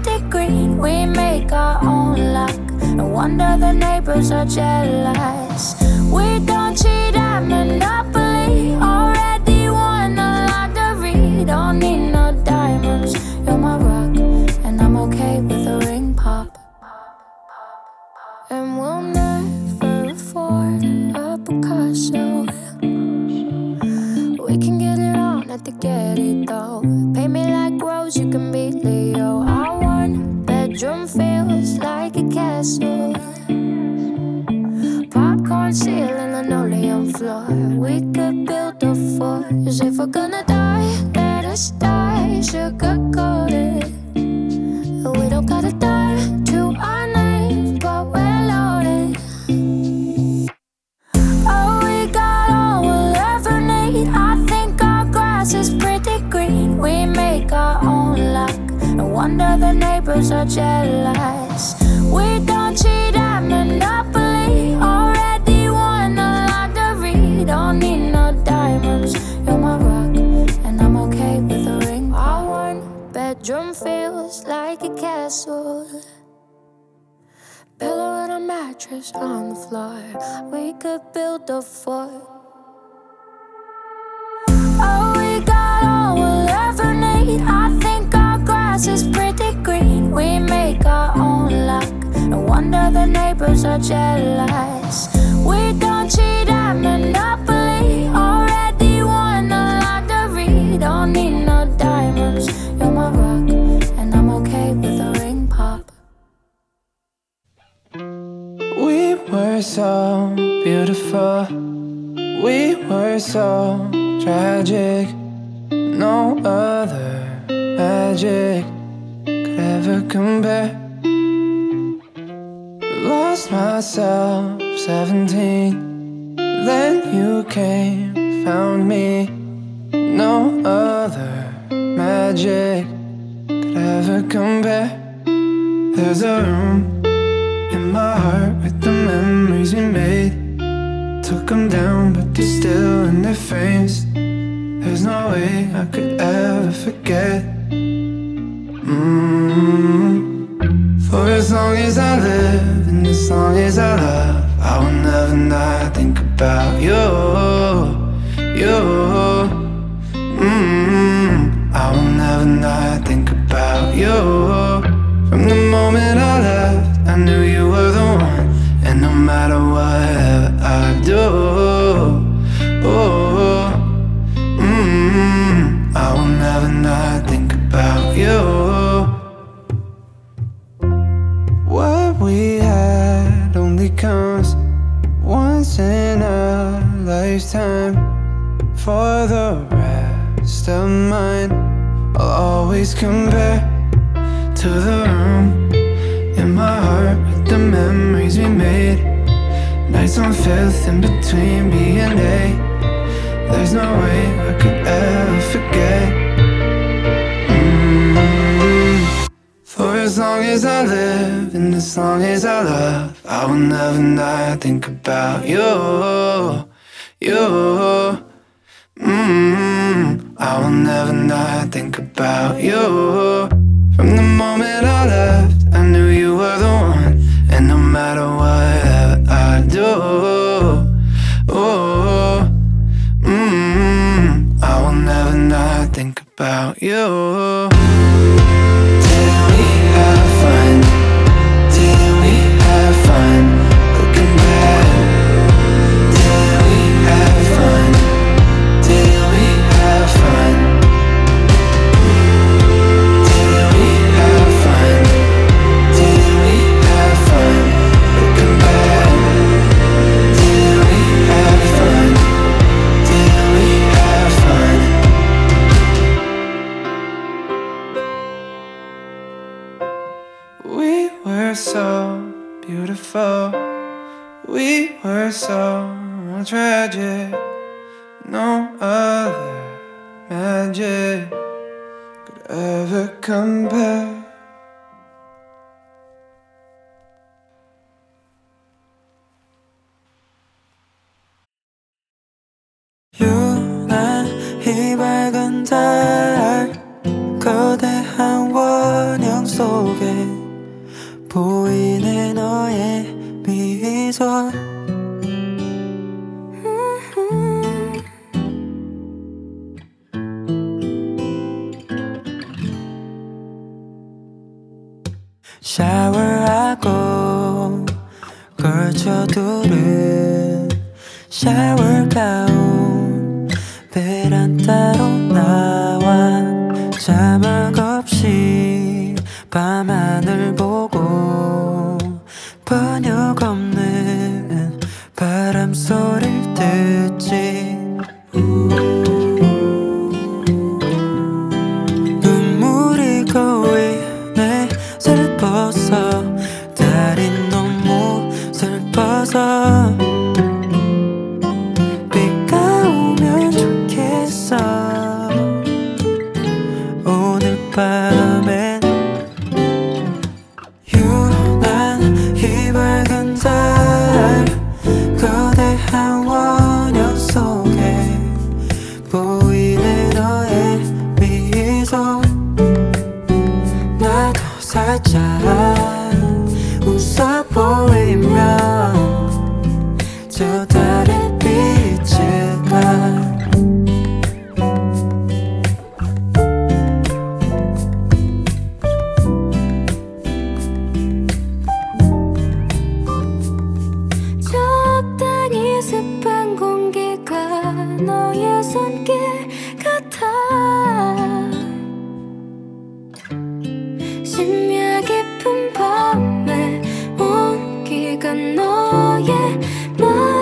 pretty green. We make our own luck. No wonder the neighbors are jealous. We don't cheat at Monopoly. Already won the lottery. Don't need no diamonds. You're my rock, and I'm okay with a ring pop. And we'll never afford a Picasso. We can get it on at the Getty though. Pay me like Rose, you can be Leo. Bedroom feels like a castle. Popcorn ceiling, and linoleum floor. We could build a fort. If we're gonna die, let us die sugar coated. We don't gotta die No wonder the neighbors are jealous. We don't cheat at Monopoly. Already won the lottery. Don't need no diamonds. You're my rock, and I'm okay with a ring. Our one bedroom feels like a castle. Pillow and a mattress on the floor. We could build a fort. Grass is pretty green. We make our own luck. No wonder the neighbors are jealous. We don't cheat at Monopoly. Already won the lottery. Don't need no diamonds. You're my rock, and I'm okay with a ring pop. We were so beautiful. We were so tragic. No other magic could ever compare. Lost myself 17. Then you came, found me. No other magic could ever compare. There's a room in my heart with the memories we made. Took them down, but they're still in their frames. There's no way I could ever forget. Mm For as long as I live and as long as I love, I will never not think about you. You. mm I will never not think about you. From the moment I left, I knew compare to the room in my heart with the memories we made. Nights on fifth in between B and A. There's no way I could ever forget. Mm. For as long as I live and as long as I love, I will never not think about you. You. Mm, I will never not think about you. From the moment I left, I knew you were the one. And no matter whatever I do, oh, mm, I will never not think about you. 자막 없이 밤하늘 落叶那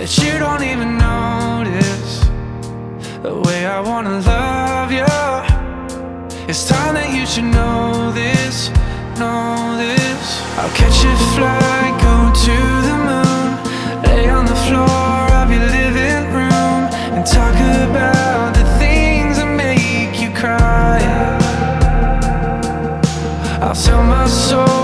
that you don't even notice the way I wanna love you. It's time that you should know this, know this. I'll catch a flight, go to the moon, lay on the floor of your living room, and talk about the things that make you cry. I'll sell my soul.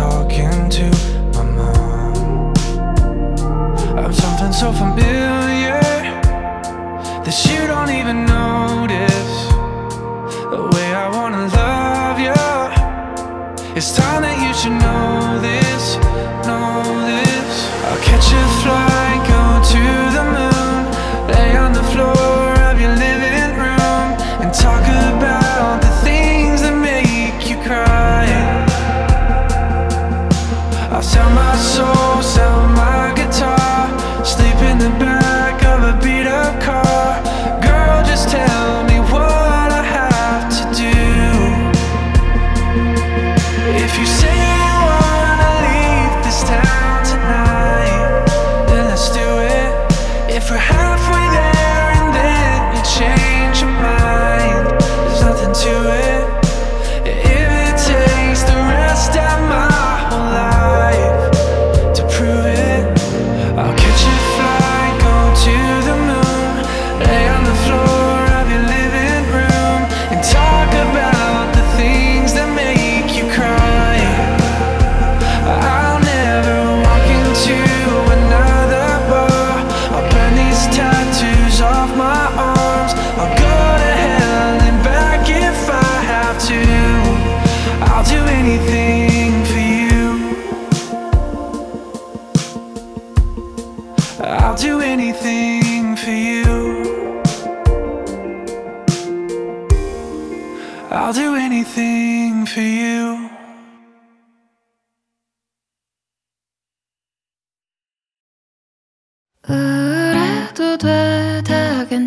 talking to my mom. I'm something so familiar.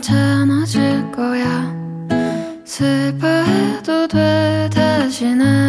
괜찮아질 거야. 슬퍼해도 돼 다시 나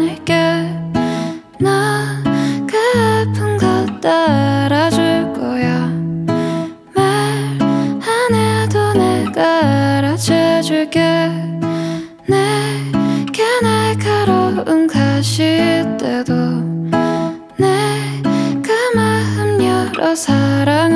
않을게. 나 그 아픈 거 따라줄 거야. 말 안 해도 내가 알아채줄게. 내게 날카로운 가시 때도 내그 마음 열어 사랑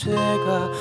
这个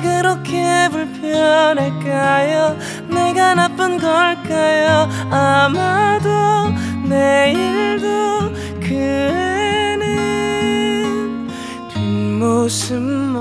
그렇게 불편할까요? 내가 나쁜 걸까요? 아마도 내일도 그 애는 뒷모습만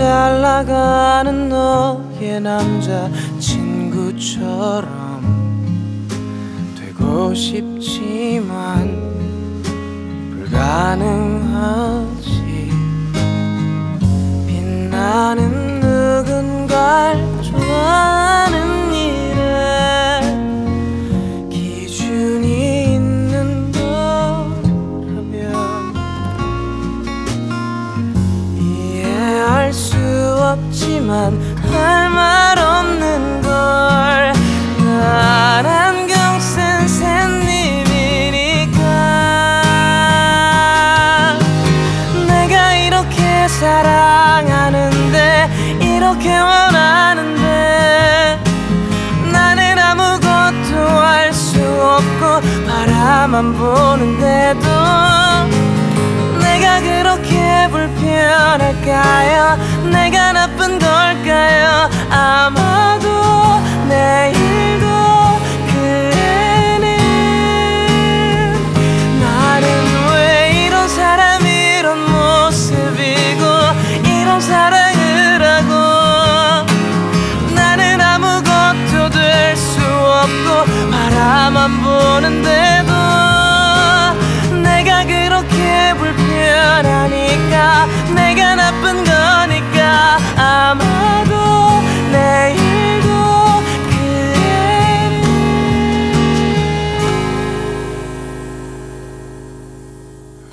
잘 나가는 너의 남자 친구처럼 되고 싶지만 불가능하지. 빛나는 누군가를 좋아하는 없지만 할 말 없는 걸난 안경 쓴 샌님이니까. 내가 이렇게 사랑하는데 이렇게 원하는데 나는 아무것도 할 수 없고 바라만 보는데도 내가 그렇 게 불편할까요? 내가 나쁜 걸까요? 아마도 내일도 그 애는 나는 왜 이런 사람 이런 모습이고 이런 사랑을 하고 나는 아무것도 될 수 없고 바라만 보는데 내가 나쁜 거니까 아마도 내일도 그 애는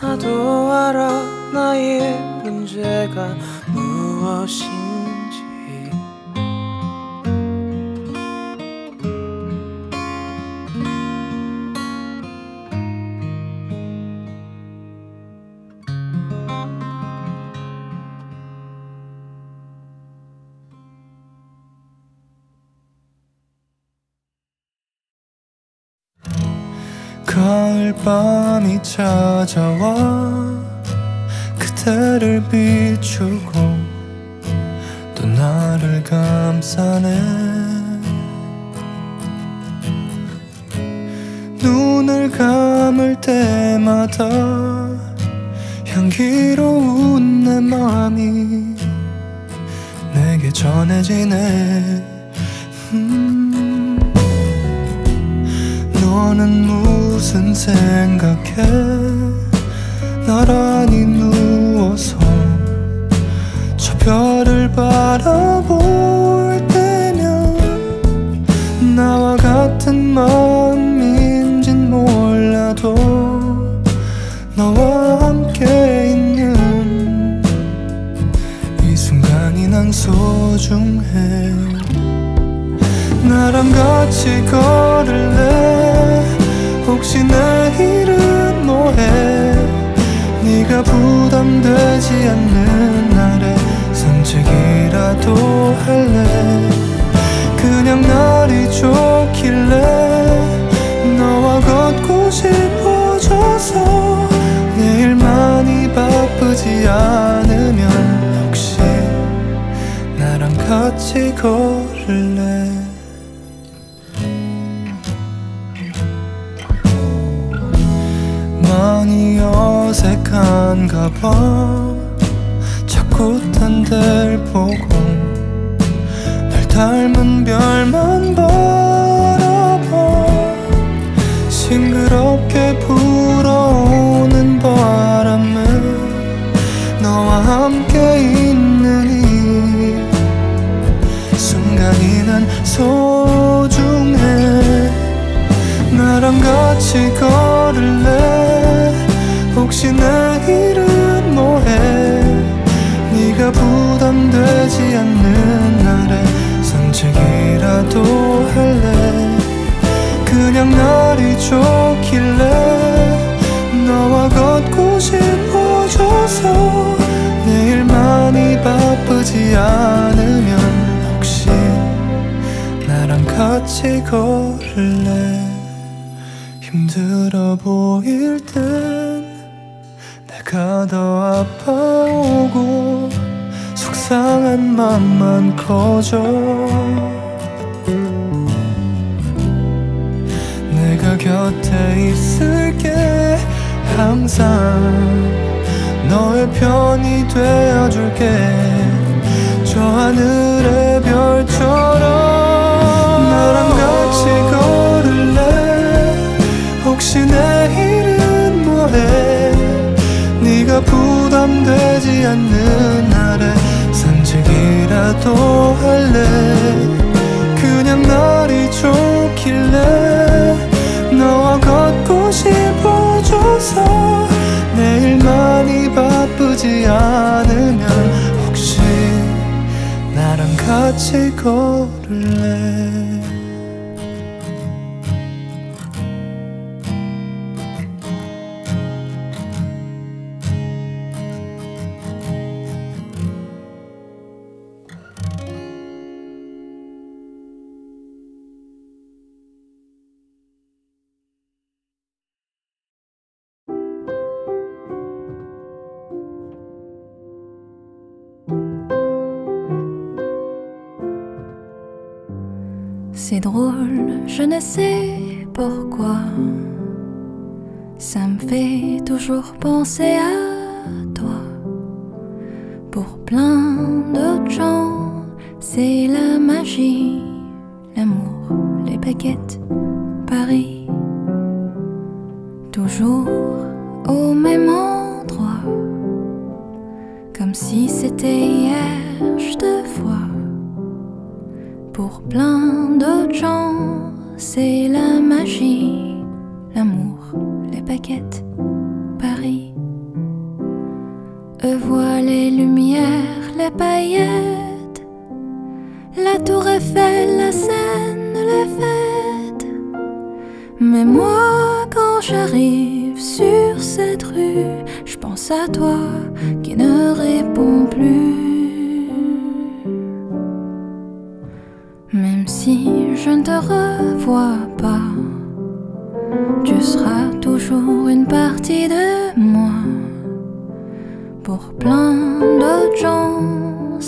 나도 알아 가을밤이 찾아와 그대를 비추고 또 나를 감싸네. 눈을 감을 때마다 향기로운 내 맘이 내게 전해지네. 음 너는 무 슨 생각해? 나란히 누워서 별을 바라볼 때면 나와 같은 마음인진 몰라도 너와 함께 있는 이 순간이 난 소중해. 나랑 같이 걸을래 혹시 내일은 뭐해? 네가 부담되지 않는 날에 산책이라도 할래? 그냥 날이 좋길래 너와 걷고 싶어져서 내일 많이 바쁘지 않으면 혹시 나랑 같이 걸을래 어색한가 봐. 자꾸 딴 데를 보고 날 닮은 별만 바라봐. 싱그럽게 불어오는 바람은 너와 함께 있는 이 순간이 난 소중해. 나랑 같이 걸을래 혹시 내일은 뭐해? 네가 부담되지 않는 날에 산책이라도 할래? 그냥 날이 좋길래 너와 걷고 싶어져서 내일 많이 바쁘지 않으면 혹시 나랑 같이 걸을래? 힘들어 보일 땐 내가 더 아파오고 속상한 맘만 커져. 내가 곁에 있을게. 항상 너의 편이 되어줄게. 저 하늘의 별처럼 나랑 같이 걸을래? 혹시 내일은 뭐해 부담되지 않는 날에 산책이라도 할래? 그냥 날이 좋길래 너와 걷고 싶어져서 내일 많이 바쁘지 않으면 혹시 나랑 같이 걸을래 Ça me fait toujours penser à toi. Pour plein d'autres gens, c'est la magie, l'amour, les baguettes, Paris. Toujours au même endroit, comme si c'était hier, je te vois. Pour plein d'autres gens, c'est la magie, l'amour, les baguettes, Paris. Eux voient les lumières, les paillettes, la tour Eiffel, la Seine, les fêtes. Mais moi, quand j'arrive sur cette rue, je pense à toi qui ne réponds plus. Je ne te revois pas, tu seras toujours une partie de moi. Pour plein d'autres gens,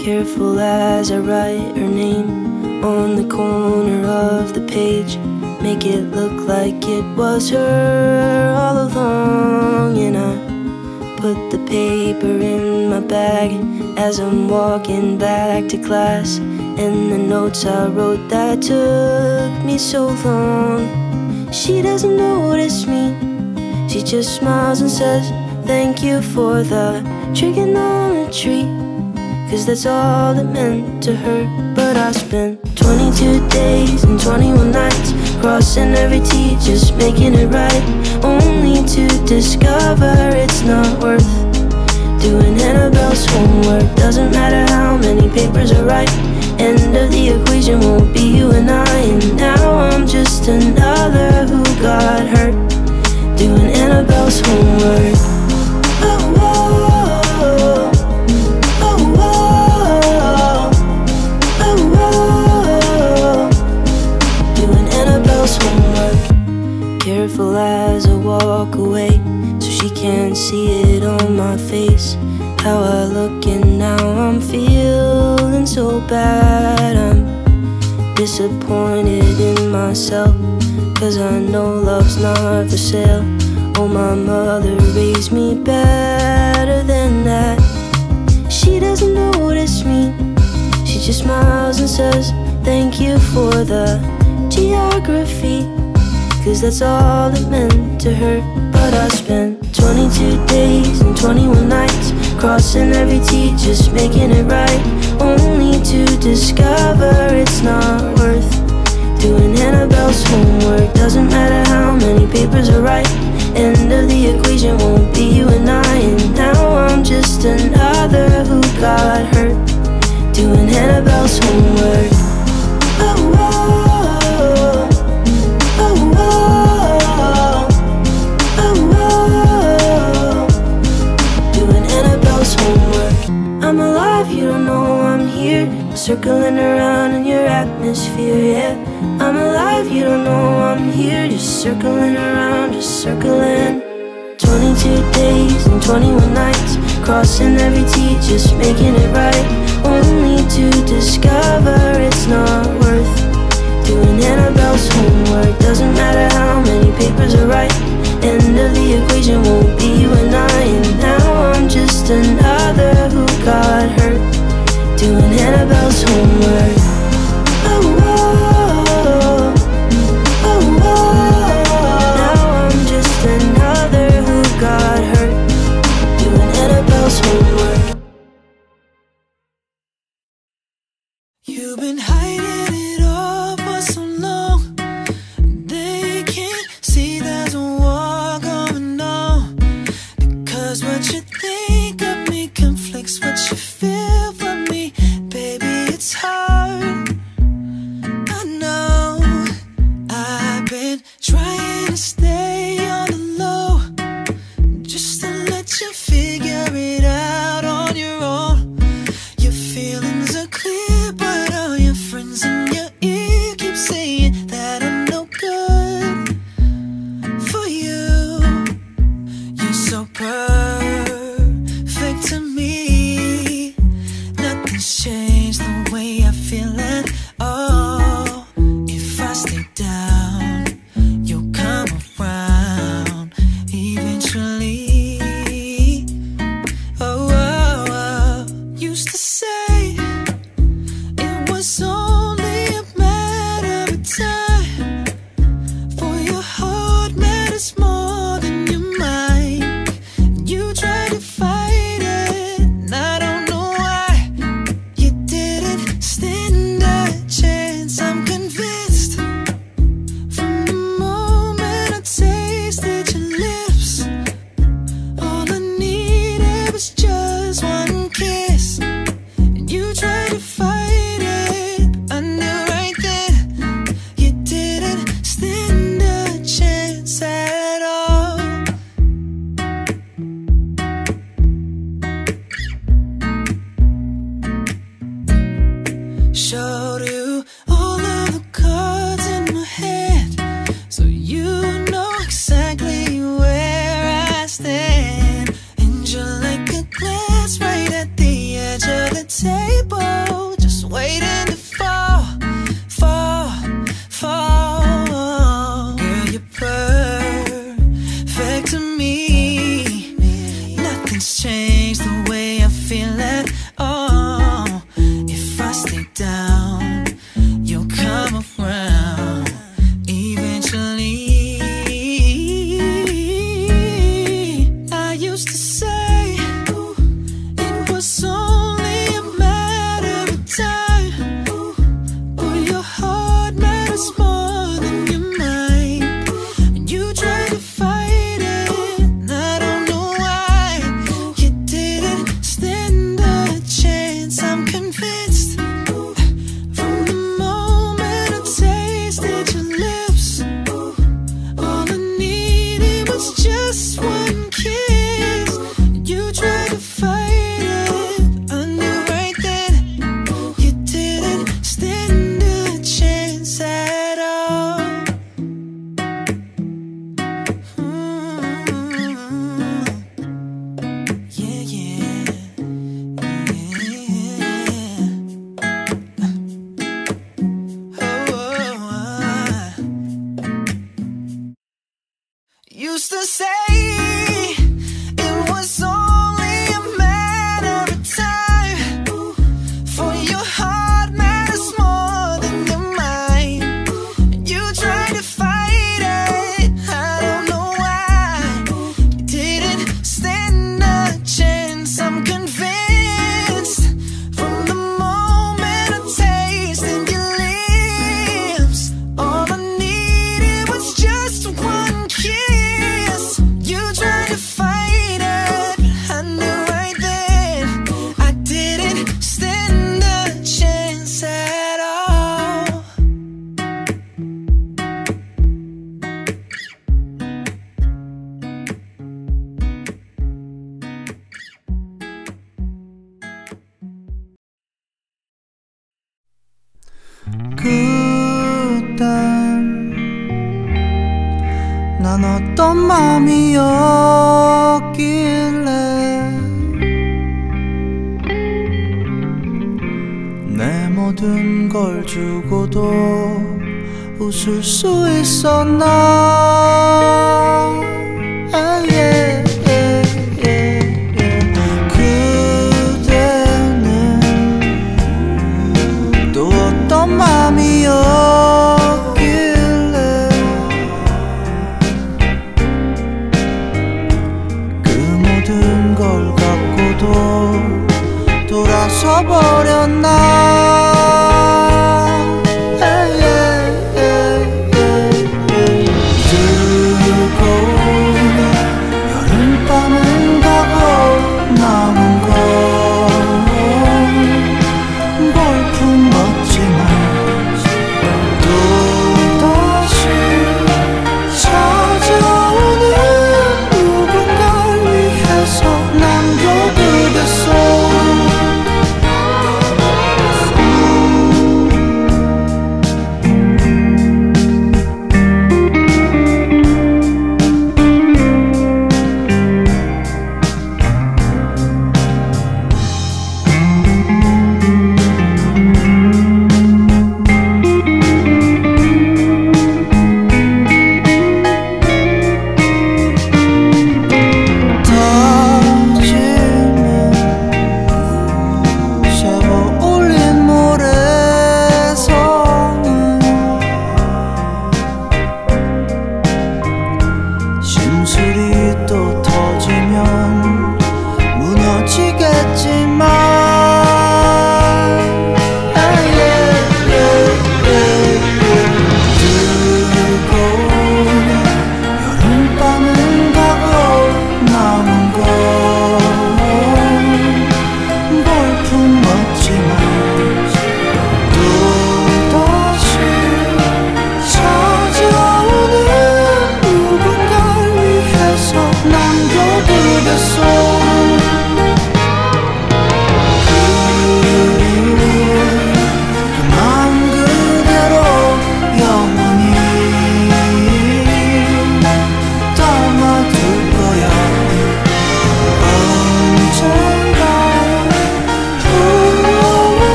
careful as I write her name on the corner of the page. Make it look like it was her all along, and I put the paper in my bag as I'm walking back to class. And the notes I wrote that took me so long. She doesn't notice me, she just smiles and says, Thank you for the trigonometry. Cause that's all it meant to her. But I spent 22 days and 21 nights crossing every T, just making it right. Only to discover it's not worth doing Annabelle's homework. Doesn't matter how many papers I write. End of the equation won't be you and I. And now I'm just another who got hurt doing Annabelle's homework. See it on my face. How I look, and now I'm feeling so bad. I'm disappointed in myself, cause I know love's not for sale. Oh, my mother raised me better than that. She doesn't notice me, she just smiles and says, Thank you for the geography. Cause that's all it meant to her. But I spent 22 days and 21 nights crossing every T, just making it right. Only to discover it's not worth doing Annabelle's homework. Doesn't matter how many papers I write. End of the equation won't be you and I. And now I'm just another who got hurt doing Annabelle's homework. Circling around in your atmosphere, yeah. I'm alive, you don't know I'm here. Just circling around, just circling. 22 days and 21 nights, crossing every T, just making it right. Only to discover it's not worth doing Annabelle's homework. Doesn't matter how many papers I write. End of the equation won't be you and I. And now I'm just hurt doing Annabelle's homework. so 술수있었나?